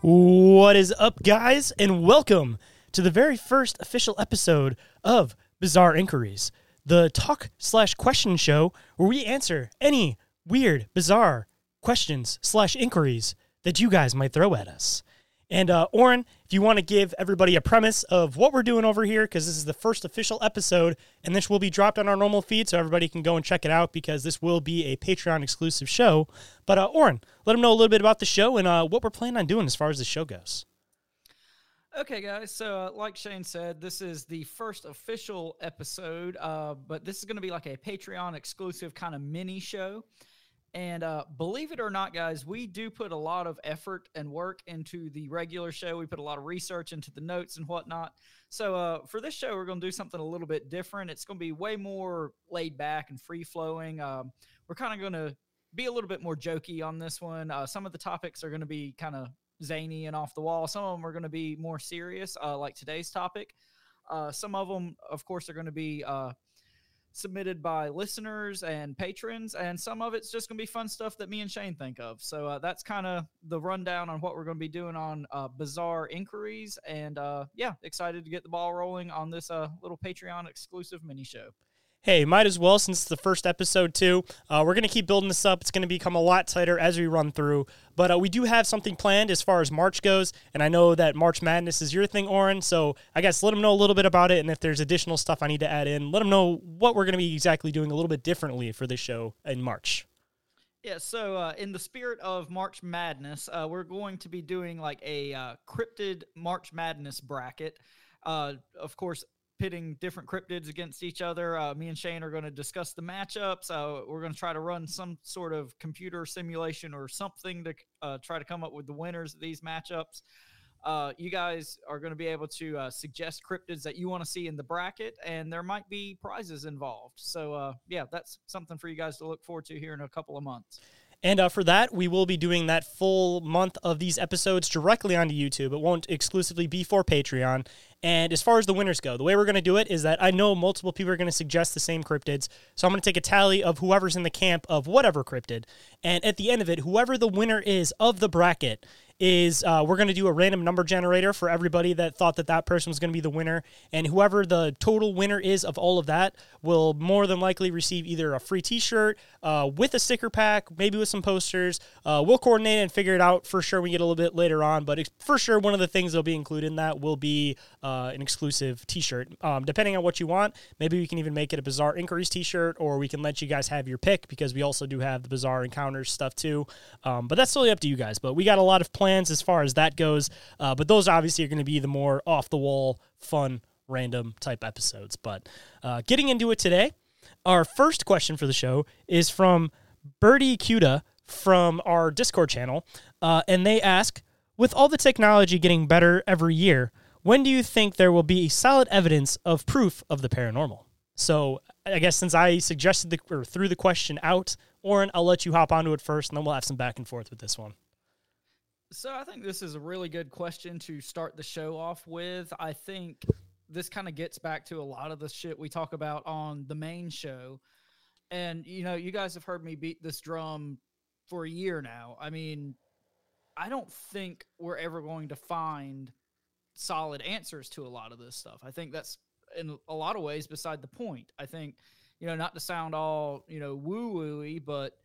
What is up, guys, and welcome to the very first official episode of Bizarre Inquiries, the talk slash question show where we answer any weird, bizarre questions slash inquiries that you guys might throw at us. And uh, Orin, if you want to give everybody a premise of what we're doing over here, because this is the first official episode, and this will be dropped on our normal feed, so everybody can go and check it out because this will be a Patreon exclusive show. But uh, Orin, let them know a little bit about the show and uh, what we're planning on doing as far as the show goes. Okay, guys. So, uh, like Shayn said, this is the first official episode, uh, but this is going to be like a Patreon exclusive kind of mini show. And uh, believe it or not, guys, we do put a lot of effort and work into the regular show. We put a lot of research into the notes and whatnot. So, uh, for this show, we're going to do something a little bit different. It's going to be way more laid back and free flowing. Um, we're kind of going to be a little bit more jokey on this one. Uh, some of the topics are going to be kind of zany and off the wall. Some of them are going to be more serious, uh, like today's topic. Uh, some of them, of course, are going to be uh, submitted by listeners and patrons, and some of it's just going to be fun stuff that me and Shayn think of. So uh, that's kind of the rundown on what we're going to be doing on uh, Bizarre Inquiries. And uh, yeah, excited to get the ball rolling on this uh, little Patreon exclusive mini show. Hey, might as well since it's the first episode too. Uh, we're gonna keep building this up. It's gonna become a lot tighter as we run through. But uh, we do have something planned as far as March goes, and I know that March Madness is your thing, Orin. So I guess let them know a little bit about it, and if there's additional stuff I need to add in, let them know what we're gonna be exactly doing a little bit differently for this show in March. Yeah, so uh, in the spirit of March Madness, uh, we're going to be doing like a uh, cryptid March Madness bracket. Uh, of course, pitting different cryptids against each other. Uh, me and Shayn are going to discuss the matchups. Uh, we're going to try to run some sort of computer simulation or something to uh, try to come up with the winners of these matchups. Uh, you guys are going to be able to uh, suggest cryptids that you want to see in the bracket, and there might be prizes involved. So, uh, yeah, that's something for you guys to look forward to here in a couple of months. And uh, for that, we will be doing that full month of these episodes directly onto YouTube. It won't exclusively be for Patreon. And as far as the winners go, the way we're going to do it is that I know multiple people are going to suggest the same cryptids. So I'm going to take a tally of whoever's in the camp of whatever cryptid. And at the end of it, whoever the winner is of the bracket is uh, we're going to do a random number generator for everybody that thought that that person was going to be the winner. And whoever the total winner is of all of that will more than likely receive either a free t shirt uh, with a sticker pack, maybe with some posters. Uh, we'll coordinate and figure it out for sure. We get a little bit later on, but for sure, one of the things that'll be included in that will be uh, an exclusive t shirt. Um, depending on what you want, maybe we can even make it a Bizarre Inquiries t shirt, or we can let you guys have your pick because we also do have the Bizarre Encounters stuff too. Um, but that's totally up to you guys. But we got a lot of plans as far as that goes. Uh, but those obviously are going to be the more off the wall, fun, random type episodes. But uh, getting into it today, our first question for the show is from Birdycuda from our Discord channel. Uh, and they ask With all the technology getting better every year, when do you think there will be a solid evidence of proof of the paranormal? So I guess since I suggested the, or threw the question out, Orin, I'll let you hop onto it first, and then we'll have some back and forth with this one. So I think this is a really good question to start the show off with. I think this kind of gets back to a lot of the shit we talk about on the main show. And you know, you guys have heard me beat this drum for a year now. I mean, I don't think we're ever going to find solid answers to a lot of this stuff. I think that's in a lot of ways beside the point. I think, you know, not to sound all, you know, woo wooey, but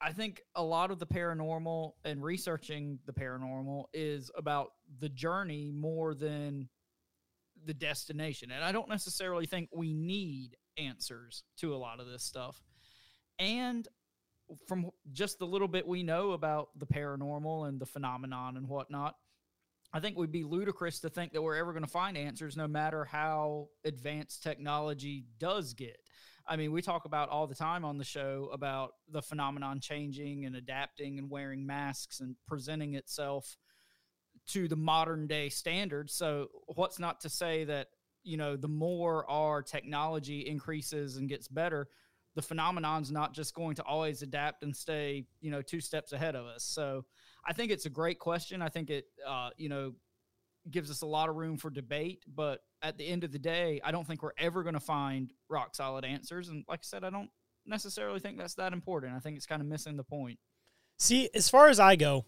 I think a lot of the paranormal and researching the paranormal is about the journey more than the destination. And I don't necessarily think we need answers to a lot of this stuff. And from just the little bit we know about the paranormal and the phenomenon and whatnot, I think we'd be ludicrous to think that we're ever going to find answers no matter how advanced technology does get. I mean, we talk about all the time on the show about the phenomenon changing and adapting and wearing masks and presenting itself to the modern day standards. So, what's not to say that, you know, the more our technology increases and gets better, the phenomenon's not just going to always adapt and stay, you know, two steps ahead of us. So, I think it's a great question. I think it, uh, you know, gives us a lot of room for debate. But at the end of the day, I don't think we're ever going to find rock solid answers. And like I said, I don't necessarily think that's that important. I think it's kind of missing the point. See, as far as I go,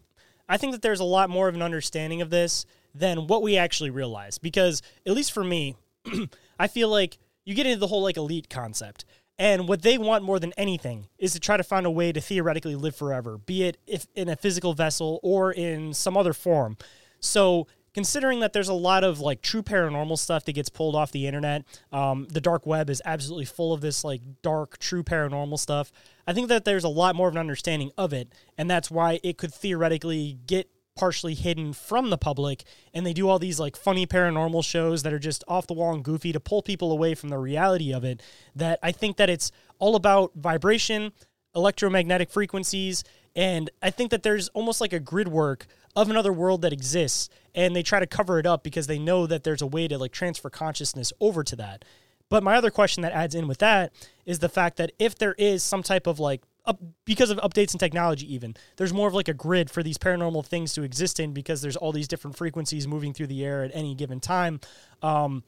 I think that there's a lot more of an understanding of this than what we actually realize. Because, at least for me, I feel like you get into the whole like elite concept. And what they want more than anything is to try to find a way to theoretically live forever, be it if in a physical vessel or in some other form. So considering that there's a lot of like true paranormal stuff that gets pulled off the internet um, the dark web is absolutely full of this like dark true paranormal stuff i think that there's a lot more of an understanding of it and that's why it could theoretically get partially hidden from the public and they do all these like funny paranormal shows that are just off the wall and goofy to pull people away from the reality of it that i think that it's all about vibration electromagnetic frequencies and i think that there's almost like a grid work of another world that exists and they try to cover it up because they know that there's a way to like transfer consciousness over to that. But my other question that adds in with that is the fact that if there is some type of like up, because of updates in technology even there's more of like a grid for these paranormal things to exist in because there's all these different frequencies moving through the air at any given time. Um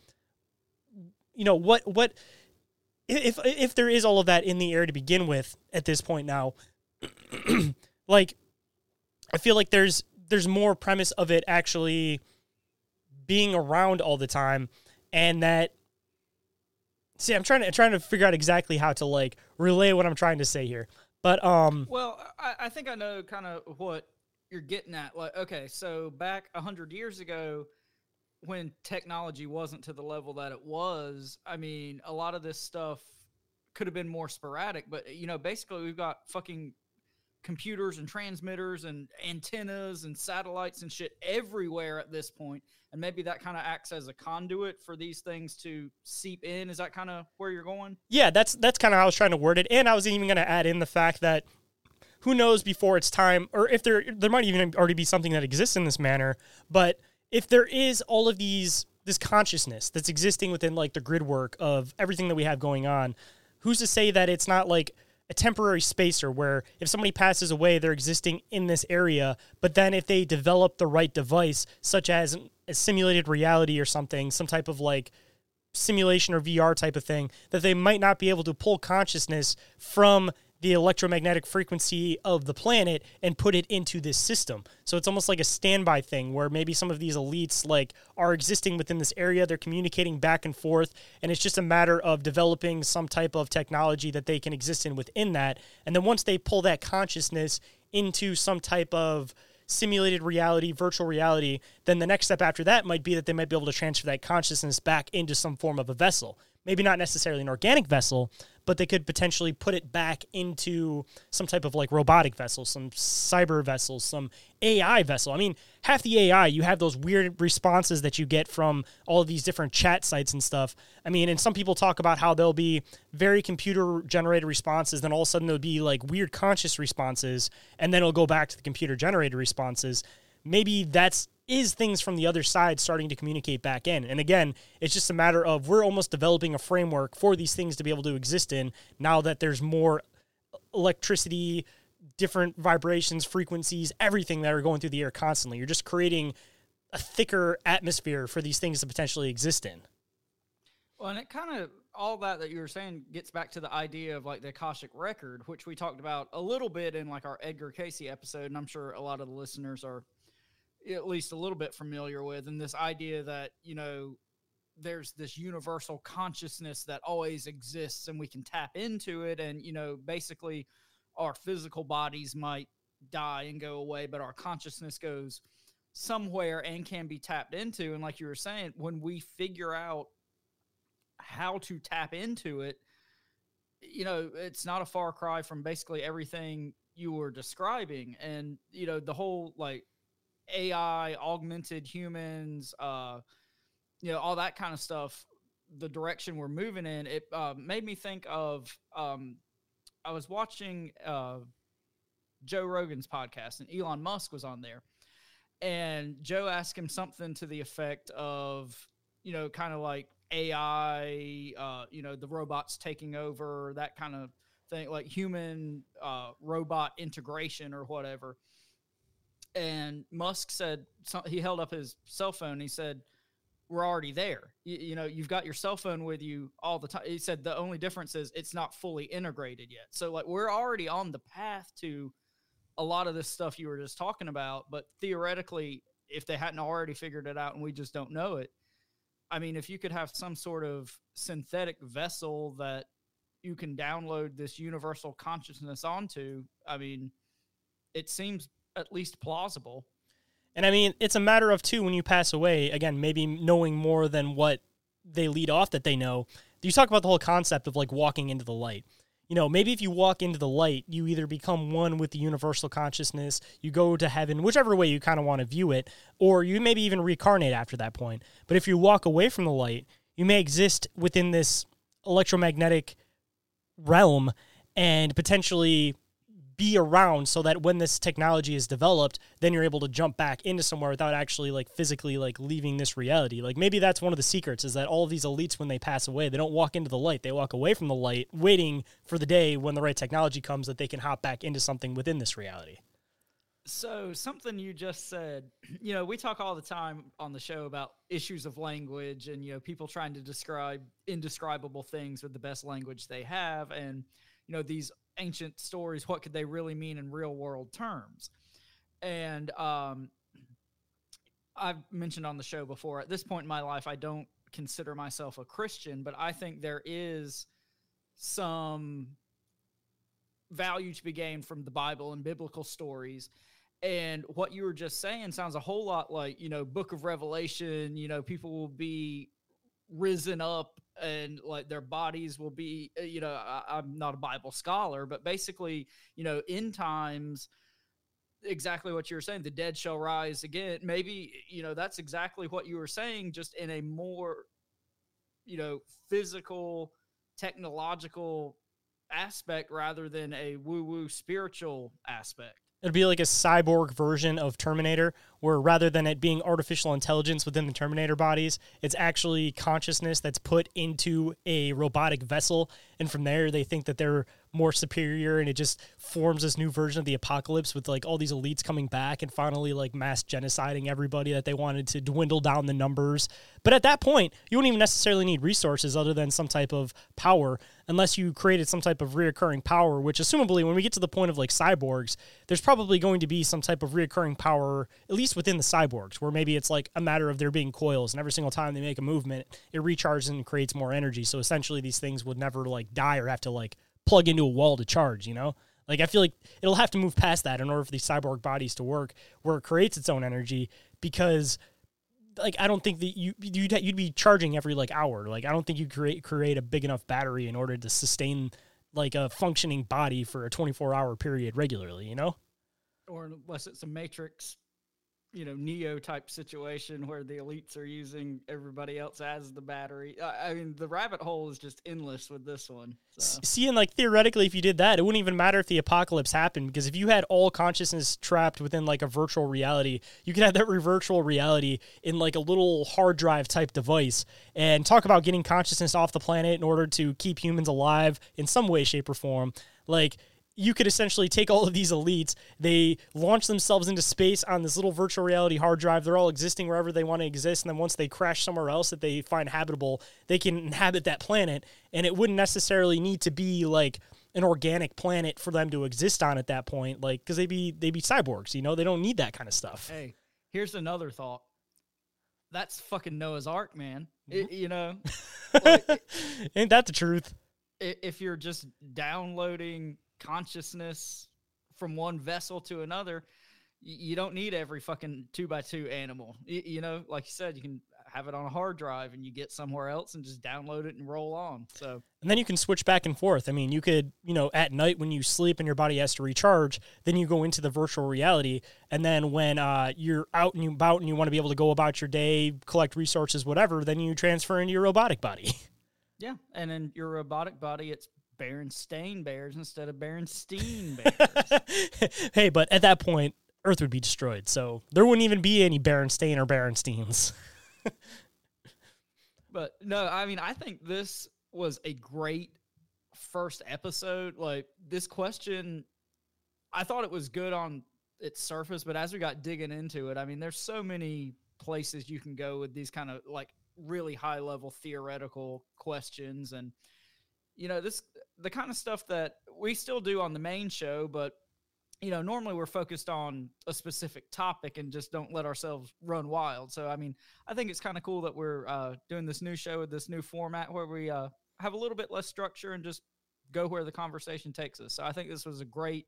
you know what what if if there is all of that in the air to begin with at this point now like i feel like there's there's more premise of it actually being around all the time and that see i'm trying to I'm trying to figure out exactly how to like relay what i'm trying to say here but um Well, I, I think I know kind of what you're getting at. Like, okay, so back a hundred years ago, when technology wasn't to the level that it was, I mean, a lot of this stuff could have been more sporadic. But you know, basically, we've got fucking computers and transmitters and antennas and satellites and shit everywhere at this point and maybe that kind of acts as a conduit for these things to seep in. Is that kind of where you're going? Yeah that's that's kind of how i was trying to word it and i was even going to add in the fact that who knows before it's time or if there there might even already be something that exists in this manner but if there is all of these this consciousness that's existing within like the grid work of everything that we have going on who's to say that it's not like a temporary spacer where if somebody passes away they're existing in this area but then if they develop the right device such as a simulated reality or something some type of like simulation or VR type of thing that they might not be able to pull consciousness from the electromagnetic frequency of the planet and put it into this system. So it's almost like a standby thing where maybe some of these elites like are existing within this area, they're communicating back and forth, and it's just a matter of developing some type of technology that they can exist in within that. And then once they pull that consciousness into some type of simulated reality, virtual reality, then the next step after that might be that they might be able to transfer that consciousness back into some form of a vessel. Maybe not necessarily an organic vessel, but they could potentially put it back into some type of like robotic vessel, some cyber vessel, some AI vessel. I mean, half the AI, you have those weird responses that you get from all of these different chat sites and stuff. I mean, and some people talk about how there'll be very computer generated responses, then all of a sudden there'll be like weird conscious responses, and then it'll go back to the computer generated responses. Maybe that's is things from the other side starting to communicate back in. And again, it's just a matter of we're almost developing a framework for these things to be able to exist in now that there's more electricity, different vibrations, frequencies, everything that are going through the air constantly. You're just creating a thicker atmosphere for these things to potentially exist in. Well, and it kind of all that that you were saying gets back to the idea of like the Akashic record, which we talked about a little bit in like our Edgar Cayce episode, and I'm sure a lot of the listeners are at least a little bit familiar with, and this idea that you know there's this universal consciousness that always exists and we can tap into it and you know basically our physical bodies might die and go away but our consciousness goes somewhere and can be tapped into. And like you were saying when we figure out how to tap into it you know it's not a far cry from basically everything you were describing. And you know the whole like ai augmented humans uh you know all that kind of stuff the direction we're moving in it uh, made me think of um, i was watching uh, joe rogan's podcast and elon musk was on there. And joe asked him something to the effect of you know kind of like ai uh, you know the robots taking over that kind of thing like human uh, robot integration or whatever and musk said he held up his cell phone he said we're already there. You, you, know, you've got your cell phone with you all the time. He said the only difference is it's not fully integrated yet. So like we're already on the path to a lot of this stuff you were just talking about, but theoretically if they hadn't already figured it out and we just don't know it, I mean, if you could have some sort of synthetic vessel that you can download this universal consciousness onto, I mean, it seems at least plausible. And I mean, it's a matter of two when you pass away, again, maybe knowing more than what they lead off that they know. You talk about the whole concept of like walking into the light. You know, maybe if you walk into the light, you either become one with the universal consciousness, you go to heaven, whichever way you kind of want to view it, or you maybe even reincarnate after that point. But if you walk away from the light, you may exist within this electromagnetic realm and potentially be around so that when this technology is developed then you're able to jump back into somewhere without actually like physically like leaving this reality. Like maybe that's one of the secrets is that all of these elites when they pass away they don't walk into the light. They walk away from the light waiting for the day when the right technology comes that they can hop back into something within this reality. So something you just said, you know, we talk all the time on the show about issues of language and you know people trying to describe indescribable things with the best language they have. And you know these ancient stories, what could they really mean in real world terms? And um, I've mentioned on the show before, at this point in my life, I don't consider myself a Christian, but I think there is some value to be gained from the Bible and biblical stories. And what you were just saying sounds a whole lot like, you know, Book of Revelation, you know, people will be risen up and like their bodies will be uh, you know I, am not a bible scholar but basically you know in times exactly what you were saying the dead shall rise again. Maybe you know that's exactly what you were saying just in a more you know physical technological aspect rather than a woo woo spiritual aspect It'd be like a cyborg version of Terminator, where rather than it being artificial intelligence within the Terminator bodies, it's actually consciousness that's put into a robotic vessel. And from there, they think that they're more superior and it just forms this new version of the apocalypse with like all these elites coming back and finally like mass genociding everybody that they wanted to dwindle down the numbers. But at that point, you wouldn't even necessarily need resources other than some type of power unless you created some type of reoccurring power, which assumably when we get to the point of like cyborgs, there's probably going to be some type of reoccurring power, at least within the cyborgs, where maybe it's like a matter of there being coils and every single time they make a movement, it recharges and creates more energy. So essentially these things would never like die or have to like plug into a wall to charge, you know? Like I feel like it'll have to move past that in order for these cyborg bodies to work, where it creates its own energy. Because, like, I don't think that you you'd you'd be charging every like hour. Like, I don't think you create create a big enough battery in order to sustain like a functioning body for a twenty four hour period regularly. You know, or unless it's a matrix you know neo type situation where the elites are using everybody else as the battery i, mean the rabbit hole is just endless with this one so. see and like theoretically if you did that it wouldn't even matter if the apocalypse happened because if you had all consciousness trapped within like a virtual reality you could have that virtual reality in like a little hard drive type device and talk about getting consciousness off the planet in order to keep humans alive in some way shape or form like you could essentially take all of these elites, they launch themselves into space on this little virtual reality hard drive. They're all existing wherever they want to exist. And then once they crash somewhere else that they find habitable, they can inhabit that planet. And it wouldn't necessarily need to be like an organic planet for them to exist on at that point. Like, because they'd be, they'd be cyborgs, you know, they don't need that kind of stuff. Hey, here's another thought. That's fucking Noah's Ark, man. It- mm-hmm. you know, like, Ain't that the truth? if you're just downloading consciousness from one vessel to another you don't need every fucking two by two animal. You know, like you said, you can have it on a hard drive and you get somewhere else and just download it and roll on. So And then you can switch back and forth. I mean, you could, you know, at night when you sleep and your body has to recharge, then you go into the virtual reality. And then when uh, you're out and you about and you want to be able to go about your day, collect resources, whatever, then you transfer into your robotic body. yeah, and in your robotic body, it's Berenstain Bears instead of Berenstein Bears. hey, but at that point, Earth would be destroyed. So there wouldn't even be any Berenstain or Berensteins. But no, I mean, I think this was a great first episode. Like this question, I thought it was good on its surface, but as we got digging into it, I mean, there's so many places you can go with these kind of like really high level theoretical questions and you know this the kind of stuff that we still do on the main show but you know normally we're focused on a specific topic and just don't let ourselves run wild so i mean I think it's kind of cool that we're uh, doing this new show with this new format where we uh, have a little bit less structure and just go where the conversation takes us. So I think this was a great,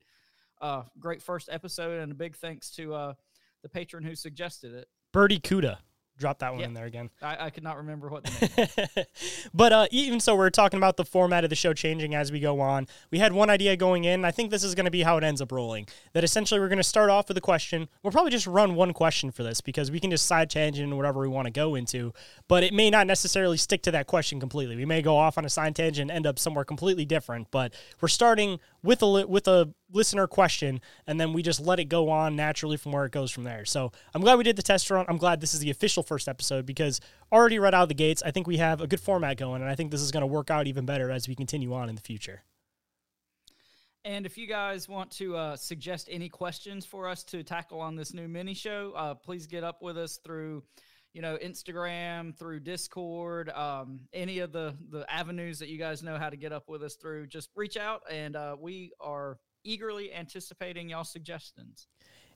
uh, great first episode, and a big thanks to uh, the patron who suggested it. Birdycuda. Drop that one Yeah. in there again. I, I could not remember what the name. but uh, even so, we're talking about the format of the show changing as we go on. We had one idea going in. I think this is going to be how it ends up rolling. That essentially we're going to start off with a question. We'll probably just run one question for this because we can just side tangent into whatever we want to go into. But it may not necessarily stick to that question completely. We may go off on a side tangent and end up somewhere completely different. But we're starting with a with a listener question, and then we just let it go on naturally from where it goes from there. So I'm glad we did the test run. I'm glad this is the official first episode because already right out of the gates, I think we have a good format going, and I think this is going to work out even better as we continue on in the future. And if you guys want to uh, suggest any questions for us to tackle on this new mini show, uh, please get up with us through, you know, Instagram, through Discord, um, any of the the avenues that you guys know how to get up with us through. Just reach out, and uh, we are eagerly anticipating y'all suggestions.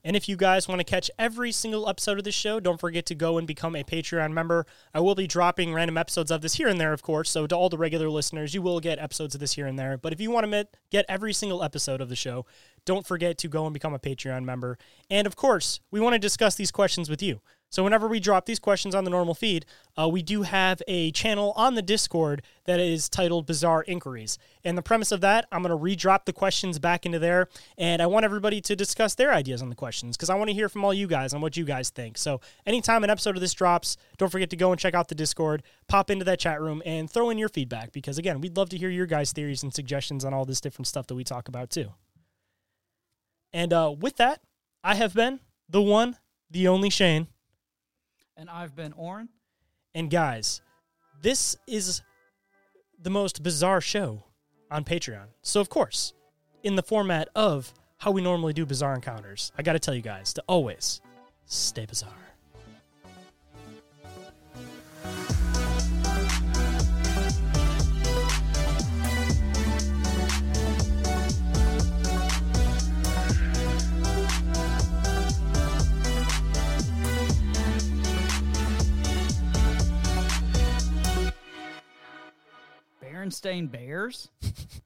And if you guys want to catch every single episode of this show, don't forget to go and become a Patreon member. I will be dropping random episodes of this here and there, of course. So to all the regular listeners, you will get episodes of this here and there. But if you want to get every single episode of the show, don't forget to go and become a Patreon member. And of course, we want to discuss these questions with you. So whenever we drop these questions on the normal feed, uh, we do have a channel on the Discord that is titled Bizarre Inquiries. And the premise of that, I'm going to re-drop the questions back into there, and I want everybody to discuss their ideas on the questions because I want to hear from all you guys on what you guys think. So anytime an episode of this drops, don't forget to go and check out the Discord, pop into that chat room, and throw in your feedback because again, we'd love to hear your guys' theories and suggestions on all this different stuff that we talk about too. And uh, with that, I have been the one, the only Shayn. And I've been Orin. And guys, this is the most bizarre show on Patreon. So, of course, in the format of how we normally do bizarre encounters, I got to tell you guys to always stay bizarre. Berenstain Bears.